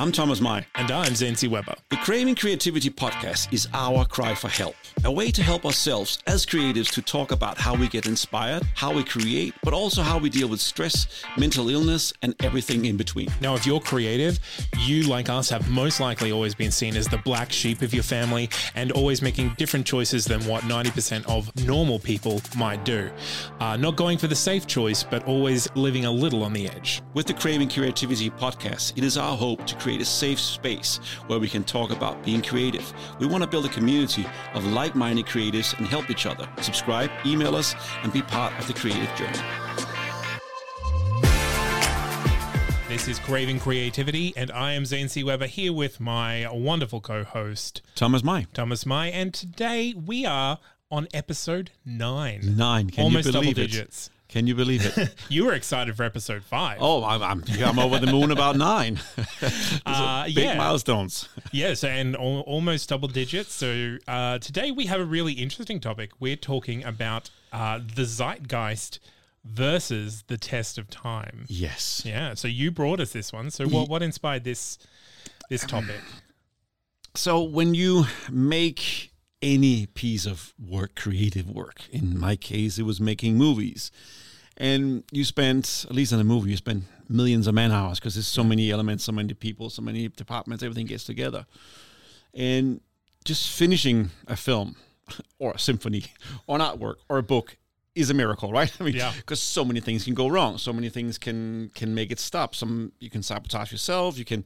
I'm Thomas Mai. And I'm Zane C. Weber. The Craving Creativity Podcast is our cry for help. A way to help ourselves as creatives to talk about how we get inspired, how we create, but also how we deal with stress, mental illness, and everything in between. Now, if you're creative, you, like us, have most likely always been seen as the black sheep of your family and always making different choices than what 90% of normal people might do. Uh, not going for the safe choice, but always living a little on the edge. With the Craving Creativity Podcast, it is our hope to create a safe space where we can talk about being creative. We want to build a community of like minded creatives and help each other. Subscribe, email us, and be part of the creative journey. This is Craving Creativity, and I am Zane C. Weber here with my wonderful co host, Thomas Mai. Thomas Mai. And today we are on episode nine. Nine. Can Almost you believe double it? digits. Can you believe it? You were excited for episode five. oh, I'm, I'm, I'm over the moon about nine. Uh, Big yeah. milestones. Yes, and al- almost double digits. So uh, today we have a really interesting topic. We're talking about uh, the zeitgeist versus the test of time. Yes. Yeah. So you brought us this one. So what what inspired this this topic? So when you make any piece of work, creative work, in my case, it was making movies, and you spend at least in a movie, you spend millions of man hours because there's so many elements, so many people, so many departments, everything gets together, and just finishing a film or a symphony or an artwork or a book is a miracle, right? I mean, Yeah. because so many things can go wrong, so many things can can make it stop. Some you can sabotage yourself, you can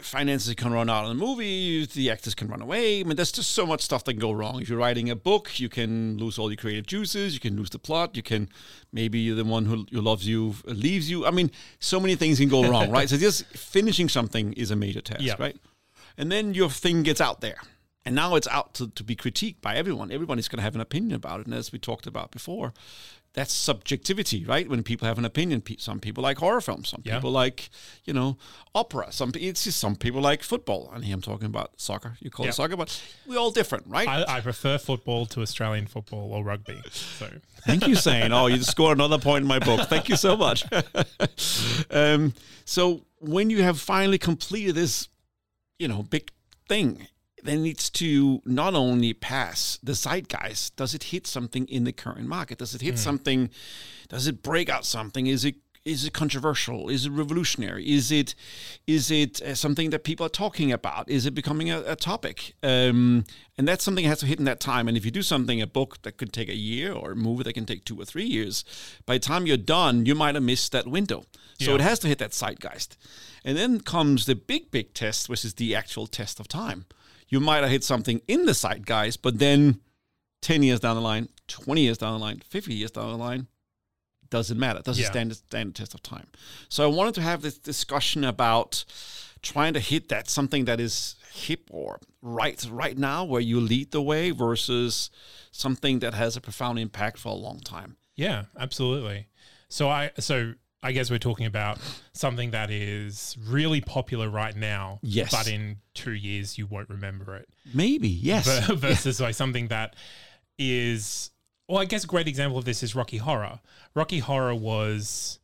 finances can run out on the movie, the actors can run away. I mean, there's just so much stuff that can go wrong. If you're writing a book, you can lose all your creative juices, you can lose the plot, you can maybe the one who, who loves you leaves you. I mean, so many things can go wrong, right? So just finishing something is a major task, Yeah. right? And then your thing gets out there. And now it's out to, to be critiqued by everyone. Everyone is going to have an opinion about it. And as we talked about before, that's subjectivity, right? When people have an opinion, some people like horror films, some Yeah. people like, you know, opera. Some it's just some people like football. And here I'm talking about soccer. You call Yeah. it soccer, but we're all different, right? I, I prefer football to Australian football or rugby. So Thank you, Zane. Oh, you scored another point in my book. Thank you so much. um, so when you have finally completed this, you know, big thing, then it needs to not only pass the zeitgeist. Does it hit something in the current market? Does it hit something? Does it break out something? Is it is it controversial? Is it revolutionary? Is it is it uh, something that people are talking about? Is it becoming a, a topic? Um, and that's something that has to hit in that time. And if you do something, a book that could take a year or a movie that can take two or three years, by the time you're done, you might have missed that window. So Yeah. it has to hit that zeitgeist. And then comes the big, big test, which is the actual test of time. You might have hit something in the zeitgeist, but then 10 years down the line, 20 years down the line, 50 years down the line, doesn't matter. Doesn't Yeah. stand, stand the test of time. So I wanted to have this discussion about trying to hit that something that is hip or right right now, where you lead the way, versus something that has a profound impact for a long time. Yeah, absolutely. So I so I guess we're talking about something that is really popular right now. Yes. But in two years you won't remember it. Maybe, yes. Ver- Versus like something that is well, I guess a great example of this is Rocky Horror. Rocky Horror was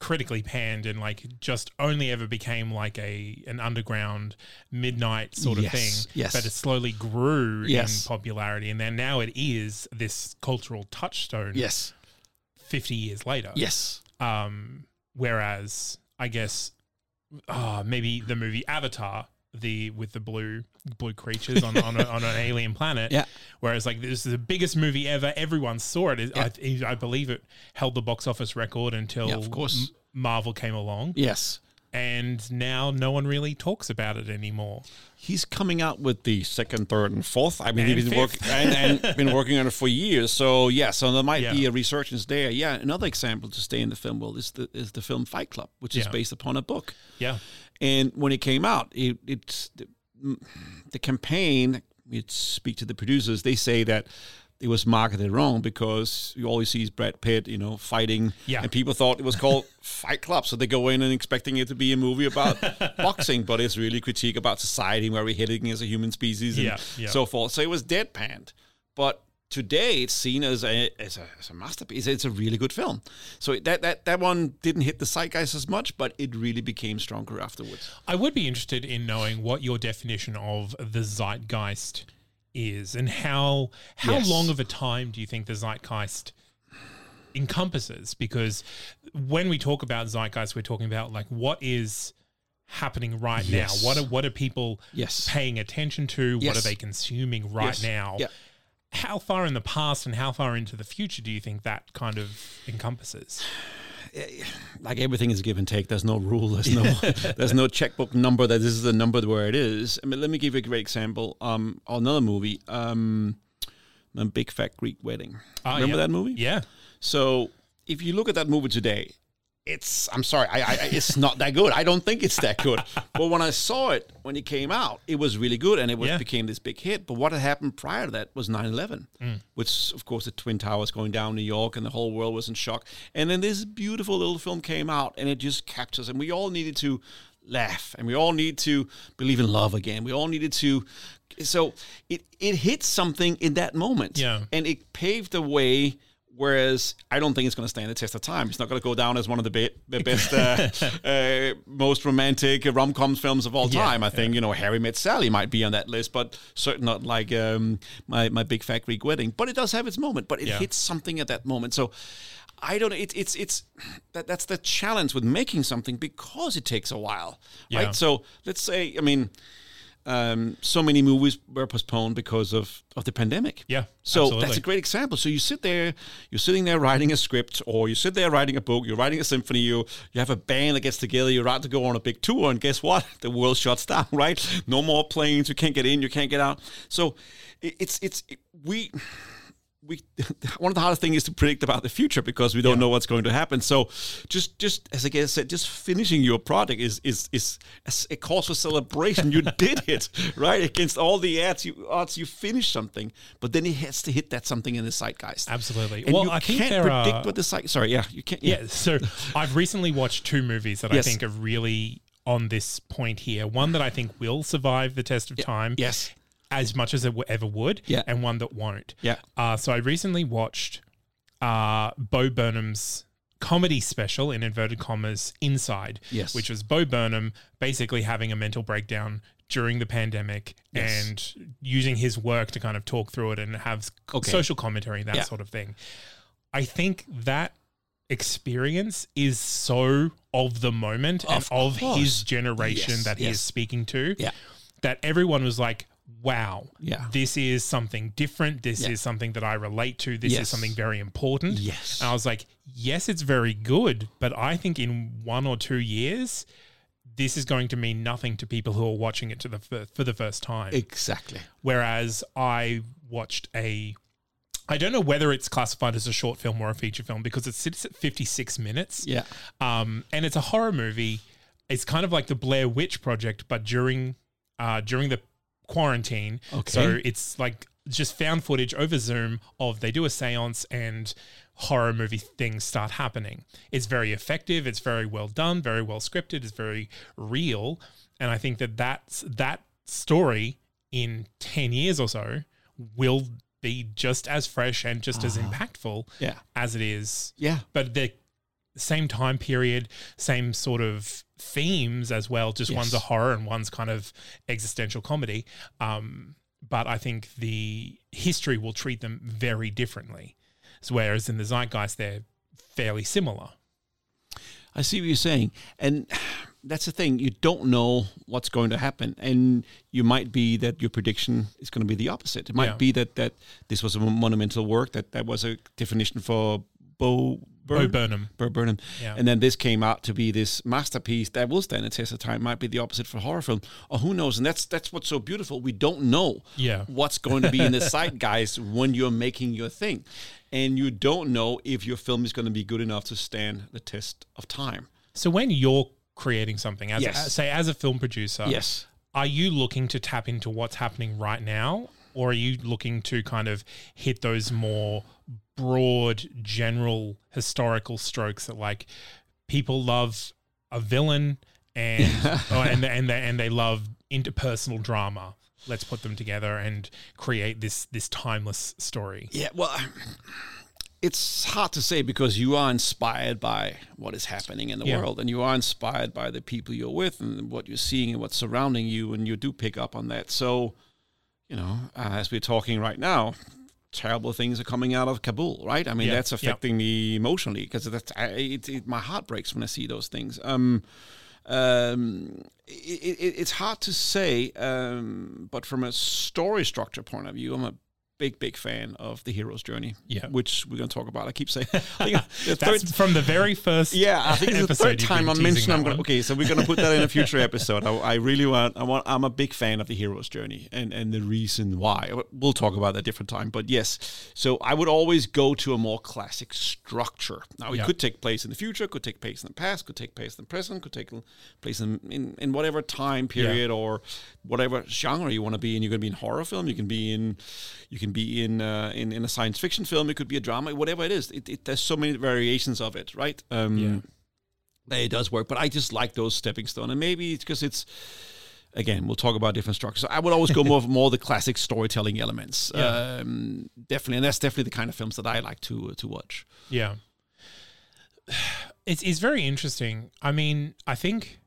critically panned and like just only ever became like a an underground midnight sort of Yes, thing. yes. But it slowly grew Yes. in popularity and then now it is this cultural touchstone yes. 50 years later. Yes. Um, whereas I guess uh, maybe the movie Avatar, the with the blue blue creatures on on, a, on an alien planet. Yeah. Whereas like this is the biggest movie ever. Everyone saw it. It- I, I believe it held the box office record until Yeah, of course. M- Marvel came along. Yes. And now no one really talks about it anymore. He's coming out with the second, third, and fourth. I mean, And he's been work, and, and been working on it for years. So yeah, so there might be a resurgence there. Yeah, another example to stay in the film world is the is the film Fight Club, which is based upon a book. Yeah. And when it came out, it, it's the, the campaign. It speak to the producers. They say that it was marketed wrong because you always see Brad Pitt, you know, fighting, Yeah. and people thought it was called Fight Club, so they go in and expecting it to be a movie about boxing, but it's really critique about society where we're hitting as a human species and Yeah, yeah. so forth. So it was deadpanned, but. Today, it's seen as a, as a as a masterpiece. It's a really good film. So that that that one didn't hit the zeitgeist as much, but it really became stronger afterwards. I would be interested in knowing what your definition of the zeitgeist is and how how Yes. long of a time do you think the zeitgeist encompasses because when we talk about zeitgeist we're talking about like what is happening right Yes. now what are what are people Yes. paying attention to what are they consuming right Yes. now Yeah. how far in the past and how far into the future do you think that kind of encompasses like everything is give and take. There's no rule. There's no there's no checkbook number that this is the number where it is. I mean, let me give you a great example. Um, another movie, um, Big Fat Greek Wedding. Ah, Remember yeah. that movie? yeah So if you look at that movie today, it's I'm sorry, I, I it's not that good. I don't think it's that good. but when I saw it when it came out, it was really good and it was Yeah. became this big hit. But what had happened prior to that was 9/11, Mm. which of course the twin towers going down New York and the whole world was in shock. And then this beautiful little film came out and it just captures and we all needed to laugh and we all need to believe in love again. We all needed to so it it hit something in that moment. Yeah. And it paved the way Whereas I don't think it's going to stand the test of time. It's not going to go down as one of the, be- the best, uh, uh, most romantic rom com films of all Yeah, time. I think you know Harry Met Sally might be on that list, but certainly not like um, my my Big Fat Greek Wedding. But it does have its moment. But it Yeah. hits something at that moment. So I don't. It, it's it's that that's the challenge with making something because it takes a while, Yeah. right? So let's say, I mean. Um, so many movies were postponed because of, of the pandemic. Yeah, So absolutely. that's a great example. So you sit there, you're sitting there writing a script, or you sit there writing a book, you're writing a symphony, you you have a band that gets together, you're about to go on a big tour, and guess what? The world shuts down, right? No more planes, you can't get in, you can't get out. So it, it's it's it, we we one of the hardest things is to predict about the future because we don't know what's going to happen. So just just as I guess said, just finishing your project is is is a cause for celebration. You did it right against all the odds. You odds you finished something, but then it has to hit that something in the zeitgeist. Absolutely. And Well, you I can't predict are- what the site. Sorry, yeah, you can't. Yeah. So I've recently watched two movies that Yes. I think are really on this point here. One that I think will survive the test of time. Yes. As much as it ever would. Yeah. And one that won't. Yeah. Uh, so I recently watched uh, Bo Burnham's comedy special, in inverted commas, Inside. Yes. Which was Bo Burnham basically having a mental breakdown during the pandemic Yes. and using his work to kind of talk through it and have Okay. social commentary, that Yeah. sort of thing. I think that experience is so of the moment and Of of course. his generation Yes, that he yes. is speaking to Yeah. that everyone was like wow Yeah. this is something different this Yeah. is something that i relate to this is something very important Yes. and i was like yes it's very good but i think in one or two years this is going to mean nothing to people who are watching it to the for the first time Exactly. Whereas I watched a, I don't know whether it's classified as a short film or a feature film because it sits at 56 minutes. Yeah. Um, and it's a horror movie. It's kind of like the Blair Witch Project, but during, uh, during the quarantine. Okay. So it's like just found footage over Zoom of they do a seance and horror movie things start happening. It's very effective. It's very well done, very well scripted. It's very real. And I think that that's, that story in 10 years or so will be just as fresh and just as ah. impactful Yeah. as it is Yeah. but the same time period, same sort of themes as well. Just one's a horror and one's kind of existential comedy. Um, but I think the history will treat them very differently. So whereas in the zeitgeist, they're fairly similar. I see what you're saying. And that's the thing. You don't know what's going to happen. And you might be that your prediction is going to be the opposite. It might Yeah. be that, that this was a monumental work, that that was a definition for Bo Bo Burnham. Bo Burnham. Yeah. And then this came out to be this masterpiece that will stand the test of time. Might be the opposite for horror film, or who knows? And that's that's what's so beautiful. We don't know Yeah. what's going to be in the zeitgeist when you're making your thing, and you don't know if your film is going to be good enough to stand the test of time. So when you're creating something, as Yes. as- say as a film producer, Yes. are you looking to tap into what's happening right now, or are you looking to kind of hit those more broad, general historical strokes that like people love a villain and oh, and and they, and they love interpersonal drama. Let's put them together and create this this timeless story. Yeah, well, it's hard to say because you are inspired by what is happening in the Yeah. world, and you are inspired by the people you're with and what you're seeing and what's surrounding you, and you do pick up on that. So, you know, uh, as we're talking right now, terrible things are coming out of Kabul, right? I mean, Yeah, that's yeah. affecting me emotionally because that's I, it, it, my heart breaks when I see those things. Um, um, it, it, it's hard to say, um, but from a story structure point of view, I'm a big, big fan of the hero's journey. Yeah. which we're going to talk about. I keep saying, I think the That's third, from the very first. yeah, I think it's the third time I'm mentioning. that I'm gonna okay, so we're gonna put that in a future episode. I, I really want. I want. I'm a big fan of the hero's journey and and the reason why. We'll talk about that different time. But yes, so I would always go to a more classic structure. Now it Yeah. could take place in the future, could take place in the past, could take place in the present, could take place in in, in whatever time period or whatever genre you want to be in. You can be in horror film. You can be in. You can be in uh, in in a science fiction film. It could be a drama. Whatever it is, it, it there's so many variations of it, right? Um, Yeah. it does work. But I just like those stepping stone, and maybe it's because it's again we'll talk about different structures. I would always go more of more the classic storytelling elements. Yeah. Um, definitely, and that's definitely the kind of films that I like to to watch. Yeah. It's it's very interesting. I mean, I think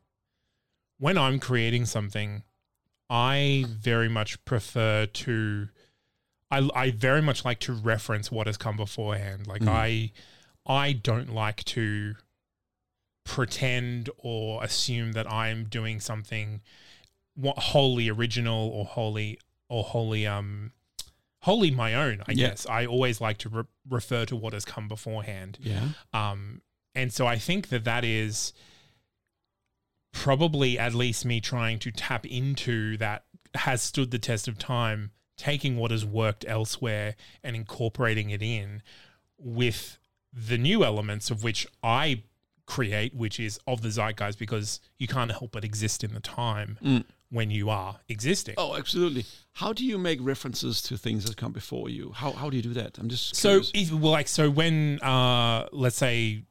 when I'm creating something, I very much prefer to I I very much like to reference what has come beforehand. Like Mhm. I I don't like to pretend or assume that I'm doing something wholly original or wholly or wholly um wholly my own, I Yeah. guess. I always like to re- refer to what has come beforehand. Yeah. Um, and so I think that that is probably at least me trying to tap into that has stood the test of time, taking what has worked elsewhere and incorporating it in with the new elements of which I create, which is of the zeitgeist, because you can't help but exist in the time Mm. when you are existing. Oh, absolutely. How do you make references to things that come before you? How how do you do that? I'm just So, if, well, like, so when, uh, let's say,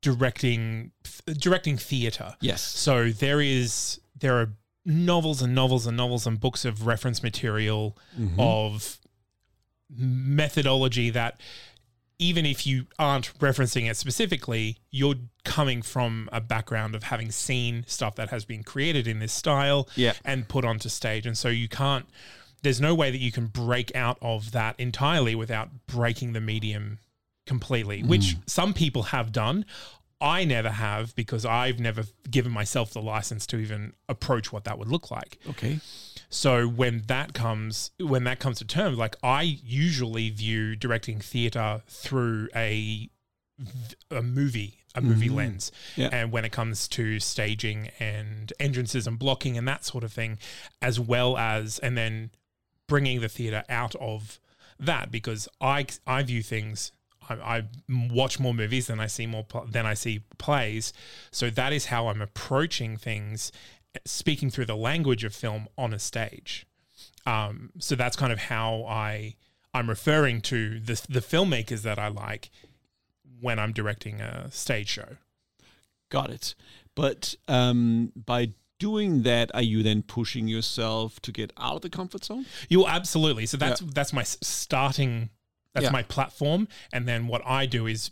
directing directing theater, yes. So there is there are novels and novels and novels and books of reference material Mhm. of methodology that even if you aren't referencing it specifically, you're coming from a background of having seen stuff that has been created in this style Yeah. and put onto stage. And so you can't there's no way that you can break out of that entirely without breaking the medium completely, which some people have done. I never have because I've never given myself the license to even approach what that would look like. Okay. So when that comes when that comes to terms, like I usually view directing theater through a a movie, a movie Mhm. lens. Yeah. And when it comes to staging and entrances and blocking and that sort of thing, as well as and then bringing the theater out of that because I I view things I, I watch more movies than I see more pl- than I see plays, so that is how I'm approaching things, speaking through the language of film on a stage. Um, so that's kind of how I I'm referring to the the filmmakers that I like when I'm directing a stage show. Got it. But um, by doing that, are you then pushing yourself to get out of the comfort zone? You absolutely. So that's that's my starting. That's Yeah. my platform, and then what I do is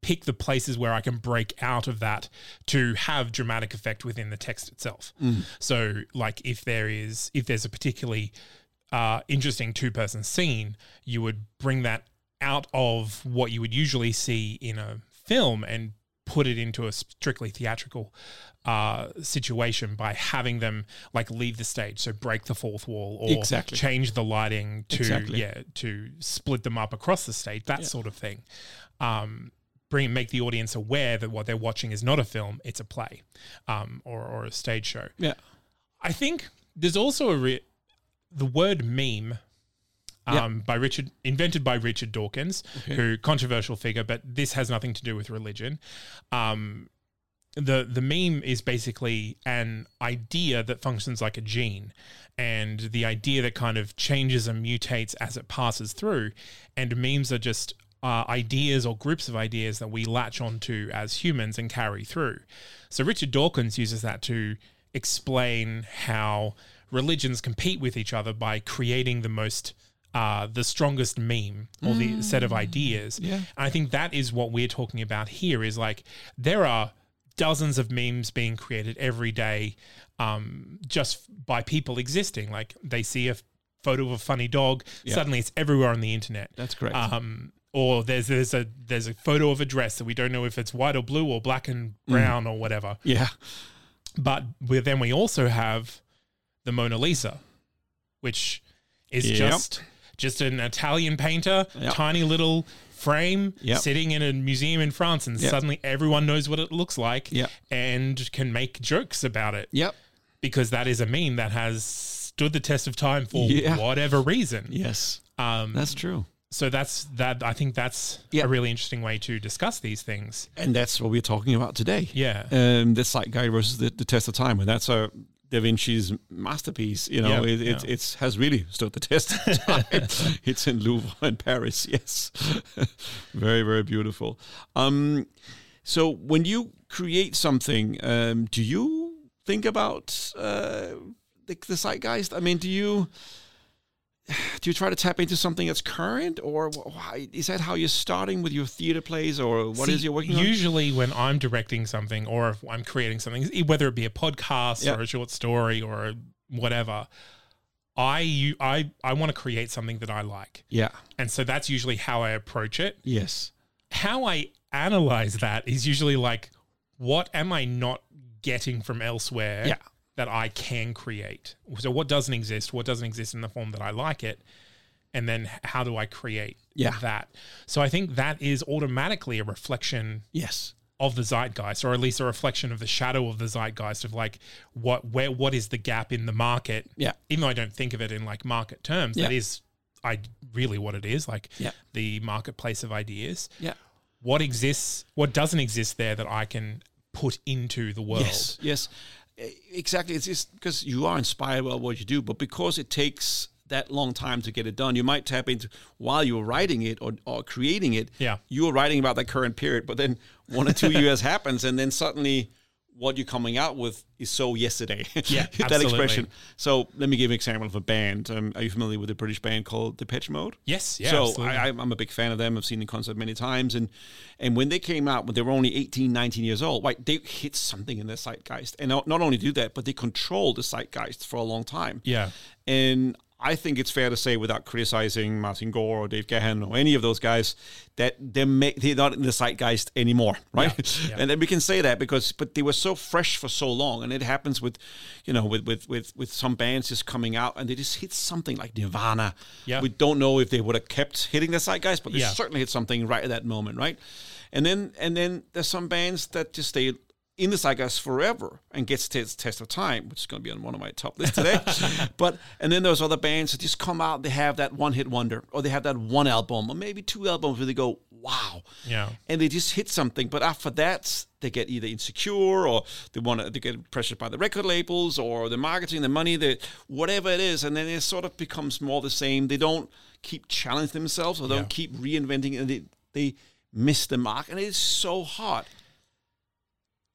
pick the places where I can break out of that to have dramatic effect within the text itself. So, like if there is if there's a particularly uh, interesting two person scene, you would bring that out of what you would usually see in a film and put it into a strictly theatrical uh, situation by having them like leave the stage, so break the fourth wall or Exactly. change the lighting to Exactly. yeah to split them up across the stage, that Yeah. sort of thing. Um, bring make the audience aware that what they're watching is not a film; it's a play, um, or or a stage show. Yeah. I think there's also a re- the word meme Um, by Richard invented by Richard Dawkins, who controversial figure, but this has nothing to do with religion. Um, the the meme is basically an idea that functions like a gene, and the idea that kind of changes and mutates as it passes through. And memes are just uh, ideas or groups of ideas that we latch onto as humans and carry through. So Richard Dawkins uses that to explain how religions compete with each other by creating the most uh, the strongest meme or the set of ideas. Yeah. And I think that is what we're talking about here is like there are dozens of memes being created every day um, just by people existing. Like they see a photo of a funny dog, Yeah. suddenly it's everywhere on the internet. That's correct. Um, or there's there's a there's a photo of a dress that we don't know if it's white or blue or black and brown or whatever. yeah. But we, then we also have the Mona Lisa, which is Yep. just just an Italian painter, Yep. tiny little frame Yep. sitting in a museum in France, and Yep. suddenly everyone knows what it looks like and can make jokes about it Yep. because that is a meme that has stood the test of time for Yeah. whatever reason. Yes. Um, That's true. so that's that. I think that's Yeah. a really interesting way to discuss these things. And that's what we're talking about today. Yeah. Um, the Guide versus the, the Test of Time. And that's a Da Vinci's masterpiece. You know, Yeah, it, it yeah. it's has really stood the test of time. it's in Louvre in Paris. Yes. very, very beautiful. Um, so when you create something, um, do you think about uh, the, the zeitgeist? I mean, do you do you try to tap into something that's current, or why, is that how you're starting with your theater plays, or what is See, you working on? Usually, when I'm directing something or if I'm creating something, whether it be a podcast Yeah. or a short story or whatever, I want to create something that I like, Yeah. and so that's usually how I approach it. Yes. How I analyze that is usually like, what am I not getting from elsewhere? Yeah. That I can create. So, what doesn't exist? What doesn't exist in the form that I like it? And then, how do I create Yeah. that? So, I think that is automatically a reflection Yes. of the zeitgeist, or at least a reflection of the shadow of the zeitgeist of like what where what is the gap in the market. Yeah. Even though I don't think of it in like market terms, that Yeah. is I really what it is, like Yeah. the marketplace of ideas. Yeah. What exists what doesn't exist there that I can put into the world. Yes, yes, exactly. It's just because you are inspired by what you do, but because it takes that long time to get it done, you might tap into while you're writing it or, or creating it. Yeah. you are writing about that current period, but then one or two years happens, and then suddenly what you're coming out with is so yesterday. Yeah, that absolutely. expression. So let me give an example of a band. Um, are you familiar with a British band called Depeche Mode? Yes, yeah. so absolutely. I, I'm a big fan of them. I've seen the concert many times, and and when they came out, when they were only 18, 19 years old, right, they hit something in the zeitgeist, and not, not only do that, but they controlled the zeitgeist for a long time. yeah. And I think it's fair to say, without criticizing Martin Gore or Dave Gahan or any of those guys, that they're, ma- they're not in the zeitgeist anymore, right? Yeah, yeah. And then we can say that because, but they were so fresh for so long, and it happens with, you know, with with with, with some bands just coming out and they just hit something like Nirvana. Yeah. we don't know if they would have kept hitting the zeitgeist, but they Yeah. certainly hit something right at that moment, right? And then and then there's some bands that just stay in the zeitgeist forever and gets to its test of time, which is going to be on one of my top lists today. but and then there's other bands that just come out, they have that one hit wonder, or they have that one album, or maybe two albums where they go, wow, Yeah. and they just hit something. But after that, they get either insecure or they want to they get pressured by the record labels or the marketing, the money, the whatever it is, and then it sort of becomes more the same. They don't keep challenging themselves or Yeah. don't keep reinventing, and they they miss the mark, and it's so hard.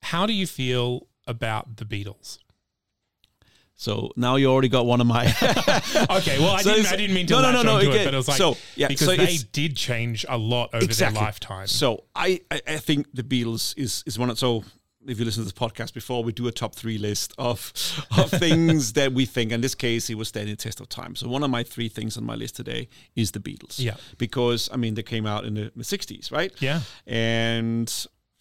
How do you feel about the Beatles? So now you already got one of my. Okay, well, I So didn't. I didn't mean to no, no, no, no, onto it, but it was like so, yeah, because so they did change a lot over their lifetime. So I, I, think the Beatles is is one of so. If you listen to this podcast before, we do a top three list of of things that we think. In this case, it was standing the test of time. So one of my three things on my list today is the Beatles. Yeah. because I mean they came out in the, the '60s, right? Yeah. and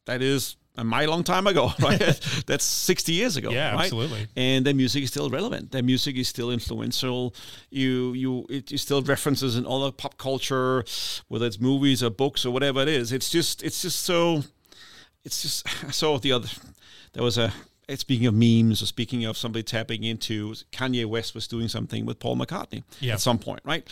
that is a mighty long time ago, right? That's 60 years ago. Yeah, right? absolutely. And their music is still relevant. Their music is still influential. You you it, it still references in all the pop culture, whether it's movies or books or whatever it is. It's just it's just so it's just I saw the other there was a eh, speaking of memes or speaking of somebody tapping into Kanye West was doing something with Paul McCartney Yeah. at some point, right?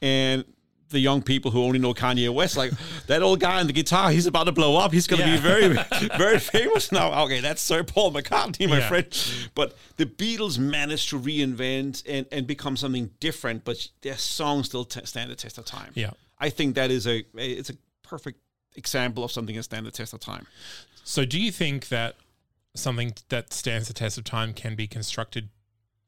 And the young people who only know Kanye West, like that old guy on the guitar, he's about to blow up. He's going to Yeah. be very, very famous now. Okay, that's Sir Paul McCartney, my Yeah. friend. But the Beatles managed to reinvent and, and become something different, but their songs still t- stand the test of time. Yeah. I think that is a it's a perfect example of something that stands the test of time. So, do you think that something that stands the test of time can be constructed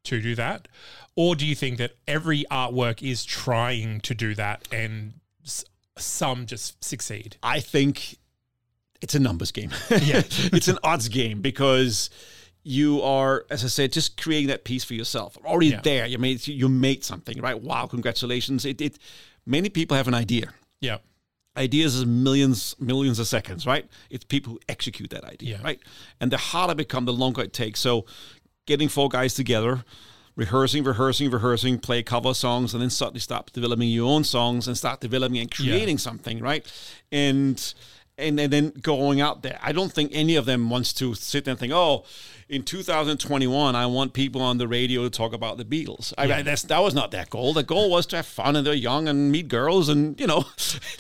to do that, or do you think that every artwork is trying to do that and s- some just succeed? I think it's a numbers game. Yeah. it's an odds game because you are, as I said, just creating that piece for yourself. Already Yeah. there, you made you made something, right? Wow, congratulations! It, it many people have an idea. Yeah, Ideas is millions, millions of seconds, right? It's people who execute that idea, Yeah. right? And the harder it become, the longer it takes. So, getting four guys together, rehearsing, rehearsing, rehearsing, play cover songs, and then suddenly start developing your own songs and start developing and Yeah. creating something, right? And and, and then going out there. I don't think any of them wants to sit there and think, oh, in 2021, I want people on the radio to talk about the Beatles. I, I, that's, that was not their goal. The goal was to have fun and they're young and meet girls and, you know.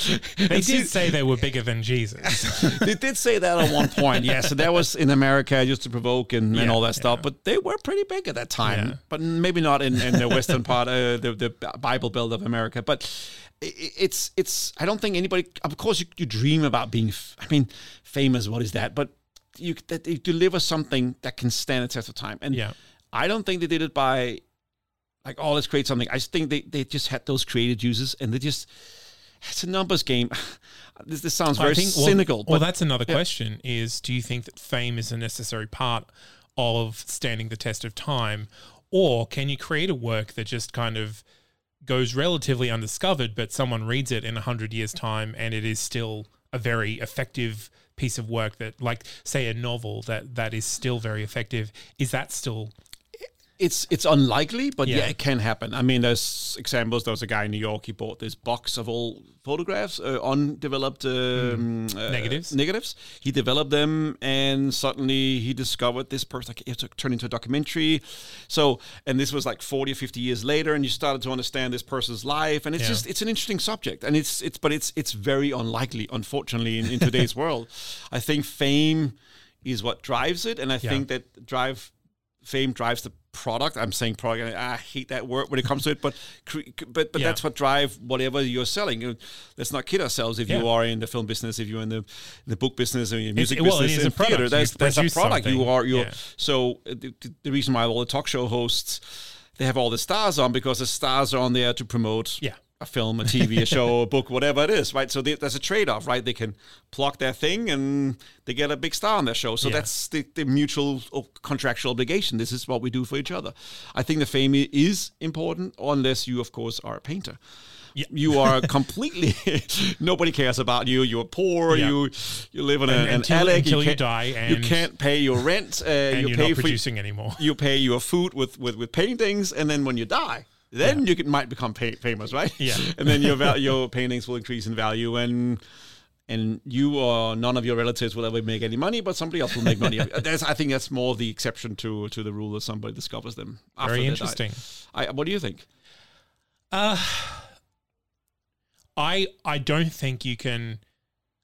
they did say they were bigger than Jesus. they did say that at one point, yes. So that was in America just to provoke and, and all that stuff. But they were pretty big at that time, Yeah. but maybe not in, in the western part, uh, the, the Bible Belt of America. But i- i- it's, it's, I don't think anybody, of course, you, you dream about being, f- I mean, famous, what is that? But you, that you deliver something that can stand the test of time. And Yeah. I don't think they did it by, like, oh, let's create something. I just think they, they just had those creative juices and they just, it's a numbers game. This, this sounds very think, cynical. Well, but that's another question: is do you think that fame is a necessary part of standing the test of time, or can you create a work that just kind of goes relatively undiscovered, but someone reads it in a hundred years' time, and it is still a very effective piece of work that, like, say, a novel that that is still very effective. Is that still it's it's unlikely, but yeah. Yeah. it can happen. I mean, there's examples. There was a guy in New York. He bought this box of all photographs, uh, undeveloped um, uh, Negatives? Negatives. He developed them, and suddenly he discovered this person. Like, it turned into a documentary. So, and this was like 40 or 50 years later, and you started to understand this person's life, and it's Yeah. just it's an interesting subject, and it's it's but it's it's very unlikely, unfortunately, in, in today's world. I think fame is what drives it, and I Yeah. think that drive fame drives the product. I'm saying product. I hate that word when it comes to it, but but but Yeah. that's what drive whatever you're selling. You know, Let's not kid ourselves. If you are in the film business, if you're in the the book business or your music well, it business, is in a product. theater, You that's that's a product. You are you. Yeah. So uh, the, the reason why all the talk show hosts they have all the stars on because the stars are on there to promote Yeah. A film, a TV, a show, a book, whatever it is, right? So they, there's a trade off, right? They can plug their thing and they get a big star on their show. So Yeah. that's the, the mutual contractual obligation. This is what we do for each other. I think the fame is important, unless you, of course, are a painter. Yeah. You are completely nobody cares about you. You're poor. Yeah. You you live in And- an until- attic. until you can't- die you can't pay your rent. Uh, and you you're pay not for producing anymore? you pay your food with with, with paintings, and then when you die, then you can, might become pa- famous, right? Yeah. and then your val- your paintings will increase in value, and and you or none of your relatives will ever make any money, but somebody else will make money. That's, I think that's more the exception to to the rule that somebody discovers them. After Very interesting. Die. I, what do you think? Uh, I I don't think you can.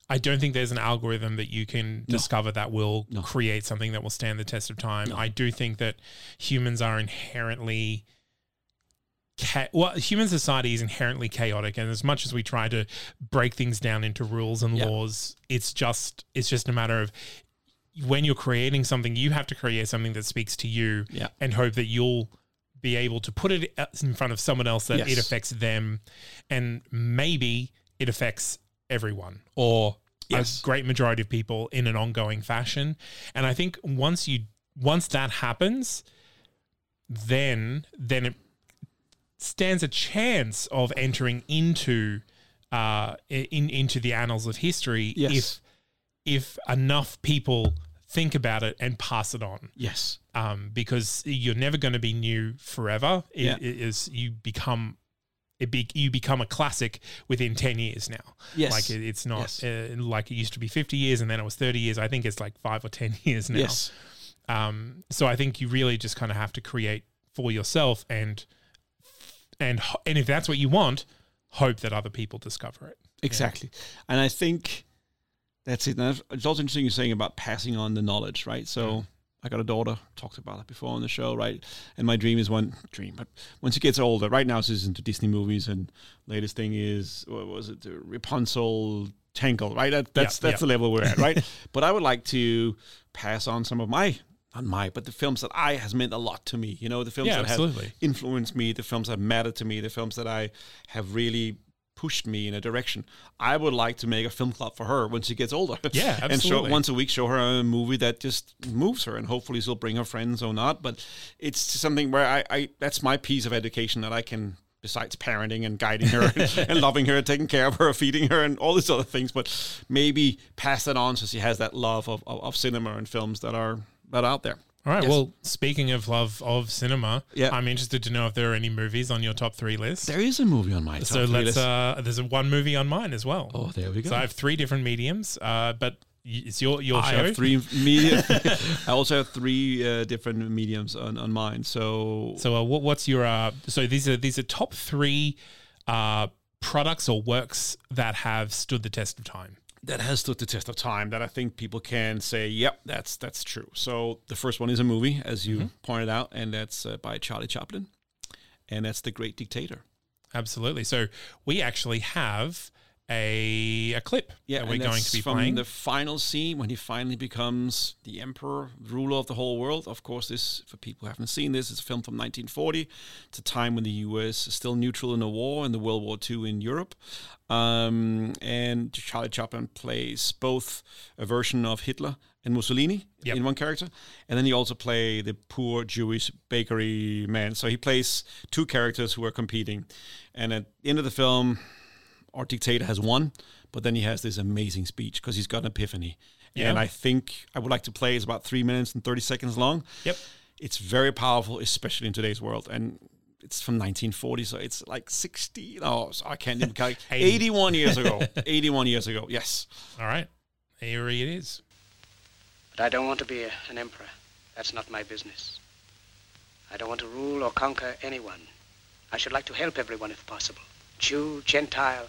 I don't think there's an algorithm that you can discover that will No. create something that will stand the test of time. No. I do think that humans are inherently. Cha- well, human society is inherently chaotic, and as much as we try to break things down into rules and Yeah. laws, it's just it's just a matter of when you're creating something, you have to create something that speaks to you, Yeah. and hope that you'll be able to put it uh, in front of someone else that it affects them, and maybe it affects everyone or Yes. a great majority of people in an ongoing fashion. And I think once you once that happens, then then it stands a chance of entering into uh in into the annals of history Yes. if if enough people think about it and pass it on. Yes. Um, because you're never going to be new forever. It, Yeah. it is you become it be, you become a classic within 10 years now. Yes. Like it, it's not Yes. uh, like it used to be 50 years and then it was 30 years. I think it's like 5 or 10 years now. Yes. Um, so I think you really just kind of have to create for yourself and and and if that's what you want, hope that other people discover it. Exactly. And I think that's it. And it's also interesting you're saying about passing on the knowledge, right? So I got a daughter, talked about it before on the show, right? And my dream is one dream, but once she gets older, right now she's into Disney movies and latest thing is what was it, Rapunzel Tangle, right? That, that's Yeah, that's yeah. the level we're at, right? but I would like to pass on some of my not my, but the films that I has meant a lot to me. You know, the films Yeah, that absolutely. have influenced me, the films that matter to me, the films that I have really pushed me in a direction. I would like to make a film club for her when she gets older. Yeah, and show, absolutely. once a week show her a movie that just moves her, and hopefully she'll bring her friends or not. But it's something where I, I that's my piece of education that I can. Besides parenting and guiding her and loving her, taking care of her, feeding her, and all these other things, but maybe pass that on so she has that love of, of, of cinema and films that are that out there. All right. Yes. Well, speaking of love of cinema, Yeah. I'm interested to know if there are any movies on your top three list. There is a movie on my top so three let's. list. Uh, there's a one movie on mine as well. oh, there we go. So I have three different mediums, uh, but y- it's your your I show. have three media. I also have three uh, different mediums on, on mine. So, So uh, what, what's your? Uh, so these are these are top three uh, products or works that have stood the test of time. That has stood the test of time. That I think people can say, "Yep, that's that's true." So the first one is a movie, as you Mm-hmm. pointed out, and that's uh, by Charlie Chaplin, and that's The Great Dictator. Absolutely. So we actually have a a clip that we're going to be from playing. the final scene when he finally becomes the emperor, ruler of the whole world. Of course, this for people who haven't seen this, it's a film from 1940. It's a time when the U.S. is still neutral in a war in the World War II in Europe, um, and Charlie Chaplin plays both a version of Hitler and Mussolini Yep. in one character, and then he also play the poor Jewish bakery man. So he plays two characters who are competing, and at the end of the film our dictator has won, but then he has this amazing speech because he's got an epiphany. Yeah. And I think I would like to play. It's about three minutes and 30 seconds long. Yep. It's very powerful, especially in today's world. And it's from 1940, so it's like 60. No, so I can't even calculate. 81 years ago. 81 years ago. Yes. All right. Here it is. But I don't want to be a, an emperor. That's not my business. I don't want to rule or conquer anyone. I should like to help everyone if possible. Jew, Gentile,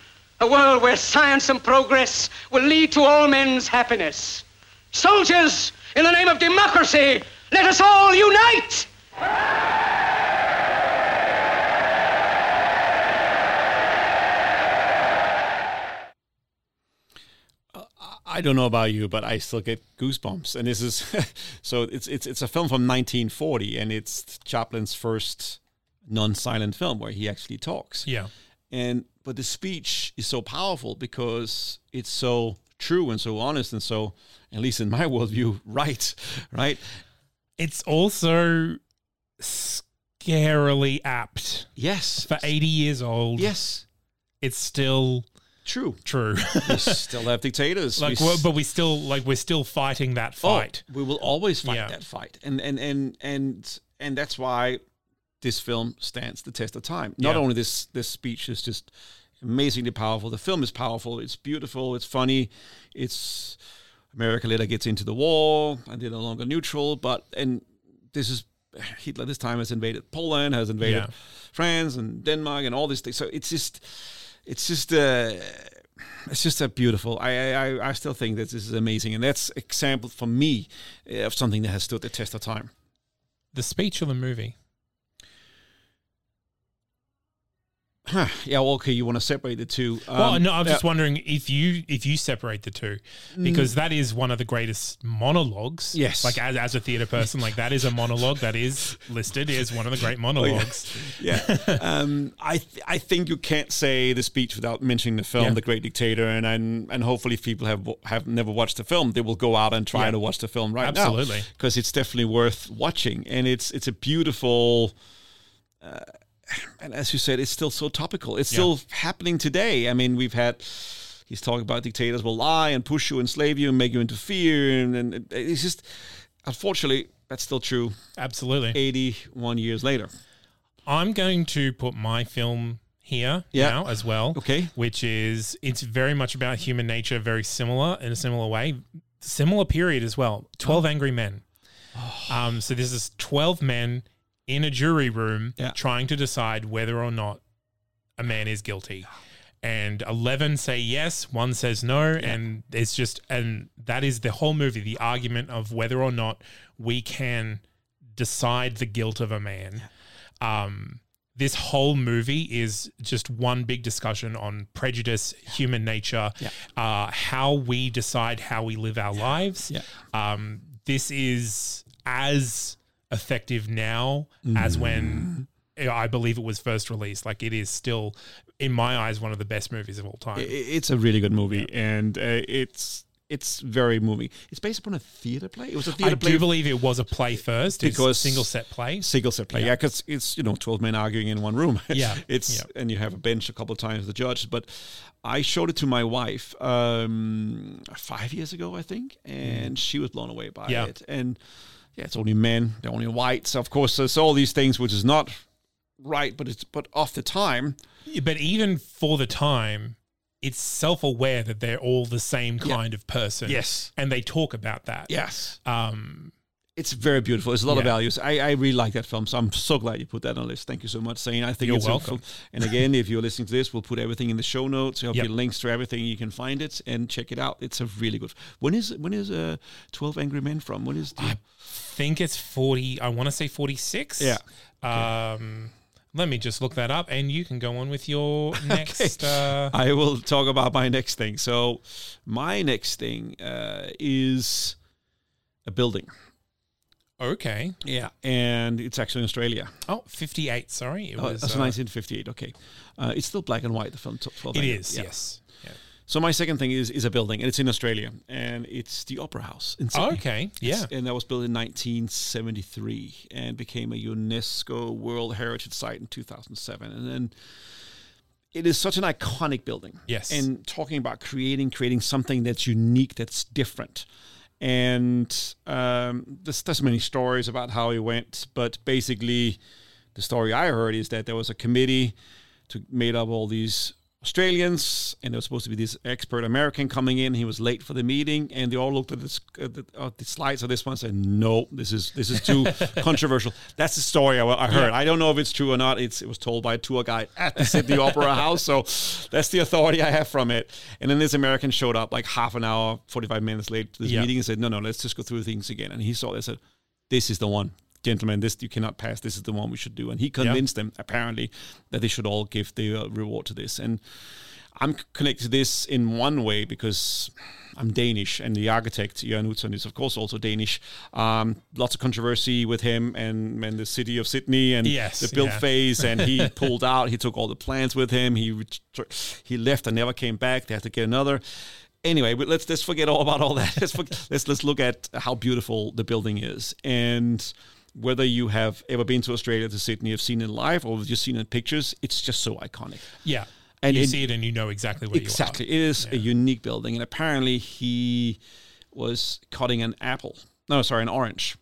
a world where science and progress will lead to all men's happiness. Soldiers, in the name of democracy, let us all unite! I don't know about you, but I still get goosebumps. And this is so it's it's it's a film from 1940, and it's Chaplin's first non-silent film where he actually talks. Yeah. And but the speech is so powerful because it's so true and so honest and so, at least in my worldview, right, right. It's also scarily apt. Yes, For 80 years old, yes, it's still true. true. We still have dictators. like, We s- but we still like we're still fighting that Oh, fight. we will always fight Yeah. that fight, and and and and and that's why this film stands the test of time. Not Yeah. only this this speech is just amazingly powerful. The film is powerful. It's beautiful. It's funny. It's America later gets into the war and they're no longer neutral. But and this is Hitler this time has invaded Poland, has invaded Yeah. France and Denmark and all these things. So it's just it's just uh, it's just a beautiful. I, I I still think that this is amazing, and that's example for me uh, of something that has stood the test of time. The speech of the movie? Yeah, well, okay. You want to separate the two? well, Um, no, I'm just yeah. wondering if you if you separate the two because that is one of the greatest monologues. Yes. like as, as a theater person, like that is a monologue that is listed as one of the great monologues. yeah. Um, I th- I think you can't say the speech without mentioning the film, Yeah. The Great Dictator, and and, and hopefully if people have have never watched the film, they will go out and try Yeah. to watch the film right now. Absolutely. because it's definitely worth watching, and it's it's a beautiful. Uh, and as you said, it's still so topical. It's Yeah. still happening today. I mean, we've had. He's talking about dictators will lie and push you, enslave you, and make you into fear, and, and it's just, unfortunately, that's still true. Absolutely. 81 years later. I'm going to put my film here Yeah. now as well. Okay. Which is it's very much about human nature, very similar in a similar way. Similar period as well. Twelve Angry Men. Um, so this is twelve men in a jury room Yeah. trying to decide whether or not a man is guilty. And eleven say yes, one says no, and it's just and that is the whole movie, the argument of whether or not we can decide the guilt of a man. Um, this whole movie is just one big discussion on prejudice, human nature, uh, how we decide how we live our lives. Yeah. Um, this is as effective now as when I believe it was first released. Like it is still, in my eyes, one of the best movies of all time. It's a really good movie, and uh, it's it's very moving. It's based upon a theater play. It was a theater play I do believe it was a play first, it's a Because- single set play. single set play. Yeah. Yeah, because it's you know twelve men arguing in one room. Yeah, it's yeah. and you have a bench a couple of times the judge. But I showed it to my wife um, five years ago, I think, and she was blown away by Mm. Yeah. it. And yeah, it's only men, they're only whites. Of course, there's all these things which is not right, but it's but off the time. But even for the time, it's self aware that they're all the same Yeah. kind of person. Yes. And they talk about that. Yes. Um, It's very beautiful. It's a lot of values. I, I really like that film, so I'm so glad you put that on the list. Thank you so much, Zane. I think You're it's welcome. film- and again, if you're listening to this, we'll put everything in the show notes. There'll Yep. be links to everything. You can find it and check it out. It's a really good. When is when is uh, Twelve Angry Men from? When is the, think it's 40, I want to say 46. Yeah. Um, let me just look that up, and you can go on with your next. uh, I will talk about my next thing. So, my next thing uh, is a building. Okay. Yeah, and it's actually in Australia. Oh, 58, Sorry, it Oh, was. uh, 1958. Okay, uh, it's still black and white. The film. t- 12 It is. Yeah. Yes. Yeah. So my second thing is is a building, and it's in Australia, and it's the Opera House in Sydney. Okay. Yeah. and that was built in 1973 and became a UNESCO World Heritage Site in 2007. And then it is such an iconic building. Yes. And talking about creating, creating something that's unique, that's different. And um, there's, there's many stories about how he went, but basically, the story I heard is that there was a committee to made up all these Australians, and there was supposed to be this expert American coming in. He was late for the meeting, and they all looked at, this, at the, at the slides of this one and said, "No, this is this is too controversial." That's the story I, I heard. I don't know if it's true or not. It's it was told by a tour guide at the Sydney Opera House, so that's the authority I have from it. And then this American showed up like half an hour, forty five minutes late to this Yeah. meeting and said, "No, no, let's just go through things again." And he saw this, said, "This is the one." Gentlemen, this you cannot pass. This is the one we should do, and he convinced them apparently that they should all give the uh, reward to this. And I'm connected to this in one way because I'm Danish, and the architect Jørn Utzon is of course also Danish. Um, lots of controversy with him and, and the city of Sydney and Yes, the build yeah. phase, and he pulled out. He took all the plans with him. He he left and never came back. They had to get another. Anyway, let's let's forget all about all that. Let's let's let's look at how beautiful the building is and whether you have ever been to Australia to Sydney, have seen it live, or just seen it in pictures, it's just so iconic. Yeah. And you it- see it and you know exactly where Exactly. you are. Exactly. It is a unique building. And apparently he was cutting an apple. No, sorry, an orange.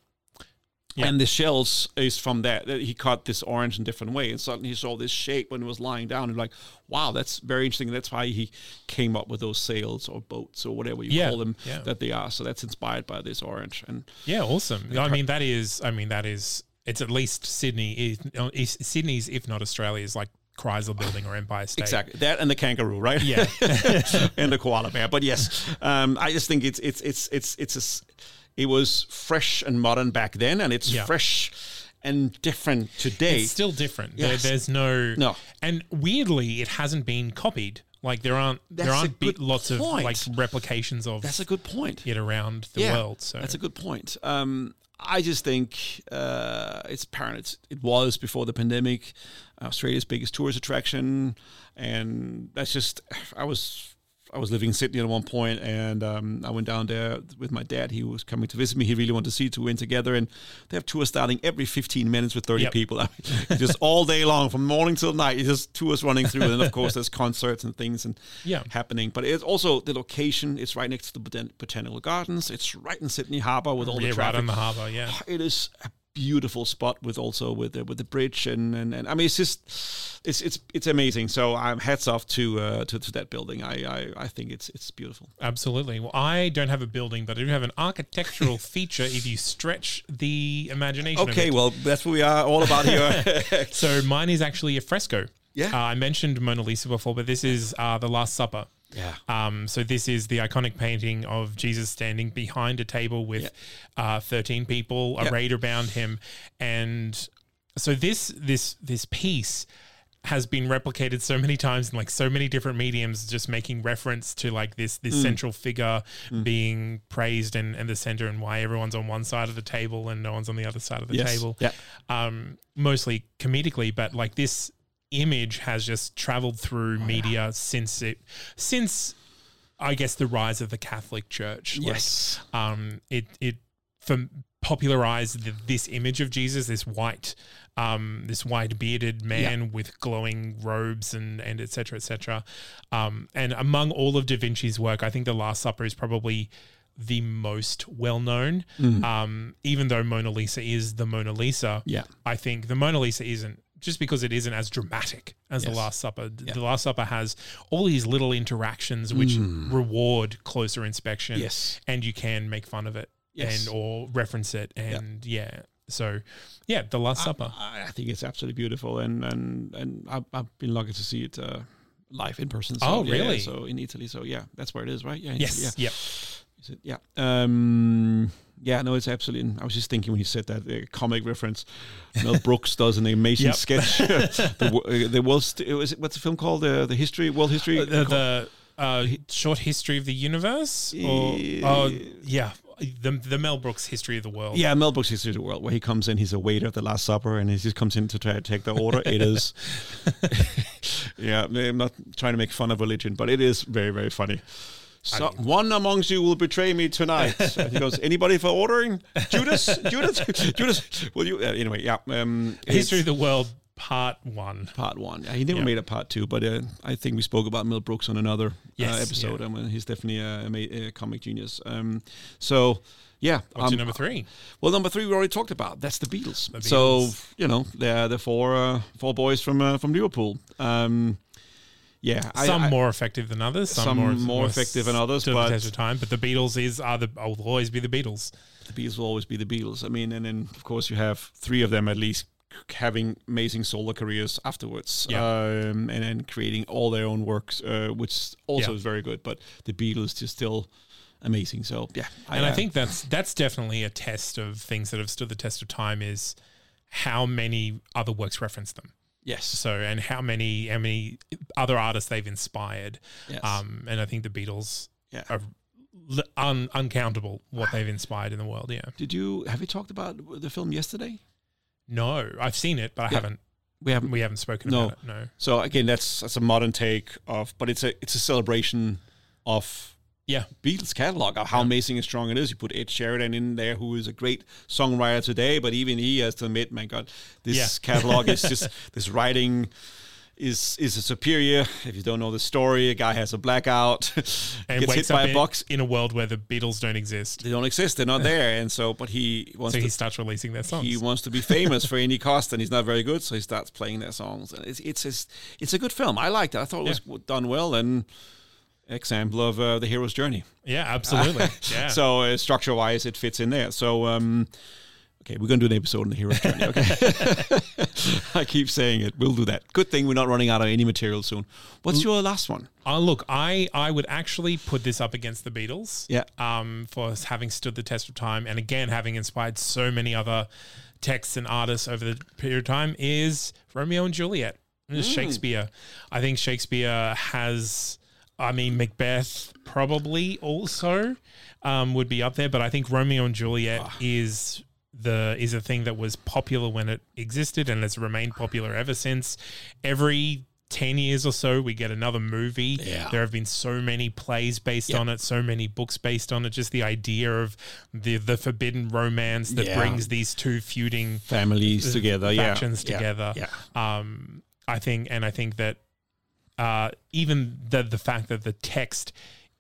Yeah. And the shells is from that. He cut this orange in different way. And suddenly he saw this shape when it was lying down. And like, wow, that's very interesting. That's why he came up with those sails or boats or whatever you Yeah, call them yeah. that they are. So that's inspired by this orange. And Yeah, awesome. I mean, that is. I mean, that is. It's at least Sydney. Is, is Sydney's, if not Australia's, like Chrysler Building or Empire State. Exactly that and the kangaroo, right? Yeah. and the koala bear. But yes, um, I just think it's it's it's it's it's a it was fresh and modern back then, and it's Yeah. fresh and different today. It's still different. Yes. There, there's no No. and weirdly, it hasn't been copied. Like there aren't there That's a aren't bit, lots of like replications of That's a good point. it around the yeah, world. So that's a good point. Um, I just think uh, it's apparent. It's, it was before the pandemic, Australia's biggest tourist attraction, and that's just. I was I was living in Sydney at one point, and um, I went down there with my dad. He was coming to visit me. He really wanted to see. We went together, and they have tours starting every 15 minutes with 30 Yep. people. I mean, just all day long, from morning till night. It's just tours running through, and then of course there's concerts and things and Yeah. happening. But it's also the location. It's right next to the botan- botanical gardens. It's right in Sydney Harbour with all yeah, the right traffic. on the harbour. Yeah, It is a beautiful spot with also with the, with the bridge and, and, and I mean it's just it's it's it's amazing. So I'm hats off to uh, to, to that building. I, I I think it's it's beautiful. absolutely. Well, I don't have a building, but I do have an architectural feature. If you stretch the imagination. Okay, well that's what we are all about here. So mine is actually a fresco. Yeah. Uh, I mentioned Mona Lisa before, but this is uh, the Last Supper. Yeah. Um, so this is the iconic painting of Jesus standing behind a table with uh, thirteen people Yeah. arrayed around him, and so this this this piece has been replicated so many times in like so many different mediums, just making reference to like this this Mm. central figure being praised and, and the center and why everyone's on one side of the table and no one's on the other side of the Yes. table. Yeah. Um, mostly comedically, but like this image has just traveled through media since it since I guess the rise of the Catholic Church. Like, Yes. um, it it for popularized the, this image of Jesus, this white, um, this white bearded man with glowing robes and and etc. cetera, et cetera. Um, and among all of Da Vinci's work, I think The Last Supper is probably the most well known. Um, even though Mona Lisa is the Mona Lisa, Yeah. I think the Mona Lisa isn't just because it isn't as dramatic as the Last Supper. The Last Supper has all these little interactions which reward closer inspection. Yes. and you can make fun of it Yes. and or reference it, and yeah. So, yeah, the Last Supper. I, I think it's absolutely beautiful, and and and I've, I've been lucky to see it uh, live in person. So, Oh, yeah, yeah, really? so in Italy, so yeah, that's where it is, right? Yeah. yes. Italy, yeah. Yep. Yeah. Um, yeah, no, it's absolutely. I was just thinking when you said that uh, comic reference. Mel Brooks does an amazing sketch. the, uh, the world. St- was it, what's the film called? Uh, the history, world history. Uh, the, the uh, short history of the universe, or Yeah. oh yeah, the the Mel Brooks history of the world. yeah, Mel Brooks history of the world, where he comes in, he's a waiter at the Last Supper, and he just comes in to try to take the order. It is, yeah, I'm not trying to make fun of religion, but it is very, very funny. So one amongst you will betray me tonight. and he goes, anybody for ordering? Judas, Judas, Judas. Will you? Uh, anyway, yeah. Um, history of the world, part one. part one. Yeah, he never Yeah. made a part two, but uh, I think we spoke about Mel Brooks on another Yes, uh, episode. yeah. I mean, he's definitely a, a, comic genius. Um, so. Yeah, What's um, number three? well, number three we already talked about. That's the Beatles. The So you know they're the four uh, four boys from uh, from Liverpool. Um, yeah, Some I- more effective than others. Some, some more, more effective than others, stood the but- test of time. But the Beatles is are the will always be the Beatles. the Beatles will always be the Beatles. I mean, and then of course you have three of them at least having amazing solo careers afterwards, Yeah. um, and then creating all their own works, uh, which also Yeah. is very good. But the Beatles just still amazing. So yeah, and I uh, think that's that's definitely a test of things that have stood the test of time is how many other works reference them. Yes, So and how many how many other artists they've inspired. Yes. Um, and I think the Beatles Yeah. are un, uncountable what they've inspired in the world. Yeah. Did you have you talked about the film yesterday? No, I've seen it, but I Yeah. haven't. We haven't. We haven't spoken No. about it. No. So again, that's that's a modern take of, but it's a it's a celebration of Yeah. Beatles catalog of how amazing and strong it is. You put Ed Sheeran in there, who is a great songwriter today, but even he has to admit, my God, this Yeah. catalog is just this writing is is a superior. If you don't know the story, a guy has a blackout, And gets hit by up a box. in a world where the Beatles don't exist. They don't exist. They're not there, and so but he wants So to he starts releasing their songs. he wants to be famous for any cost, and he's not very good, so he starts playing their songs. And it's it's it's, it's a good film. I liked it. I thought it was done well, and example of uh, the hero's journey. yeah, absolutely. Yeah. So uh, structure wise, it fits in there. So um, okay, we're gonna do an episode on the hero's journey. Okay, I keep saying it. We'll do that. Good thing we're not running out of any material soon. What's your last one? Uh, look, I, I would actually put this up against the Beatles. Yeah. Um, for having stood the test of time and again having inspired so many other texts and artists over the period of time is Romeo and Juliet. It is Shakespeare. I think Shakespeare has, I mean, Macbeth probably also um, would be up there, but I think Romeo and Juliet is the is a thing that was popular when it existed and has remained popular ever since. Every 10 years or so we get another movie. Yeah. there have been so many plays based on it so many books based on it. Just the idea of the the forbidden romance that Yeah. brings these two feuding Families together, yeah, factions yeah, together. Yeah, um i think and i think that uh even the the fact that the text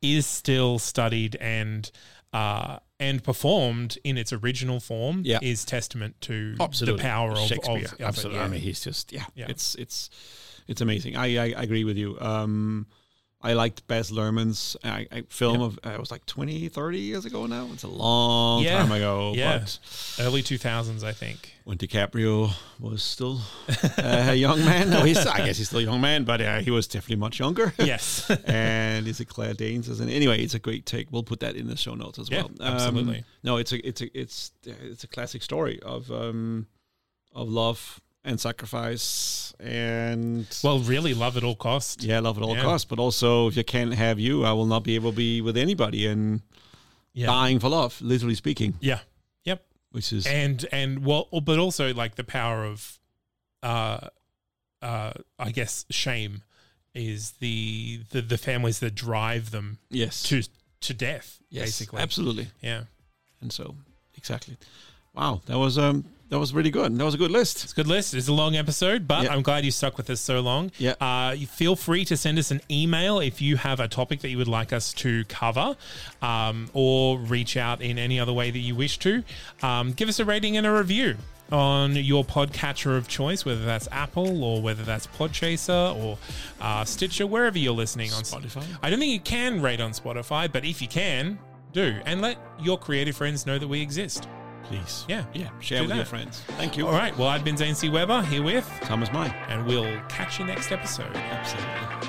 is still studied and uh and performed in its original form Yeah. is testament to absolutely. the power of, Shakespeare. of, of it, absolutely. yeah. I mean, he's just yeah, Yeah. It's it's it's amazing. I, I I agree with you. Um, I liked Baz Luhrmann's I, I, film of uh, it was like 20, 30 years ago now. It's a long Yeah. time ago. Yeah. But early 2000s i think when DiCaprio was still uh, a young man, no, he's I guess he's still a young man, but uh, he was definitely much younger. yes and is it Claire Danes as an anyway? It's a great take. We'll put that in the show notes as Yeah, well. Um, absolutely. no, it's a it's a it's it's a classic story of um of love and sacrifice and well really love at all costs yeah, love at all Yeah. costs. But also, if you can't have you, I will not be able to be with anybody and yeah dying for love, literally speaking, yeah yep which is and and well but also like the power of uh uh i guess shame is the the, the families that drive them yes, to to death yes, basically absolutely. yeah And so, exactly. Wow, that was um that was really good. That was a good list. it's a good list it's a long episode but Yeah. i'm glad you stuck with us so long Yeah. uh you feel free to send us an email if you have a topic that you would like us to cover um or reach out in any other way that you wish to um give us a rating and a review on your podcatcher of choice, whether that's Apple or whether that's Podchaser or uh, Stitcher, wherever you're listening on Spotify? I don't think you can rate on Spotify, but if you can, do and let your creative friends know that we exist. Please. Yeah. Yeah. Share with your friends. Thank you. All right. Well, I've been Zane C. Weber here with, Thomas Mine. and we'll catch you next episode. Absolutely.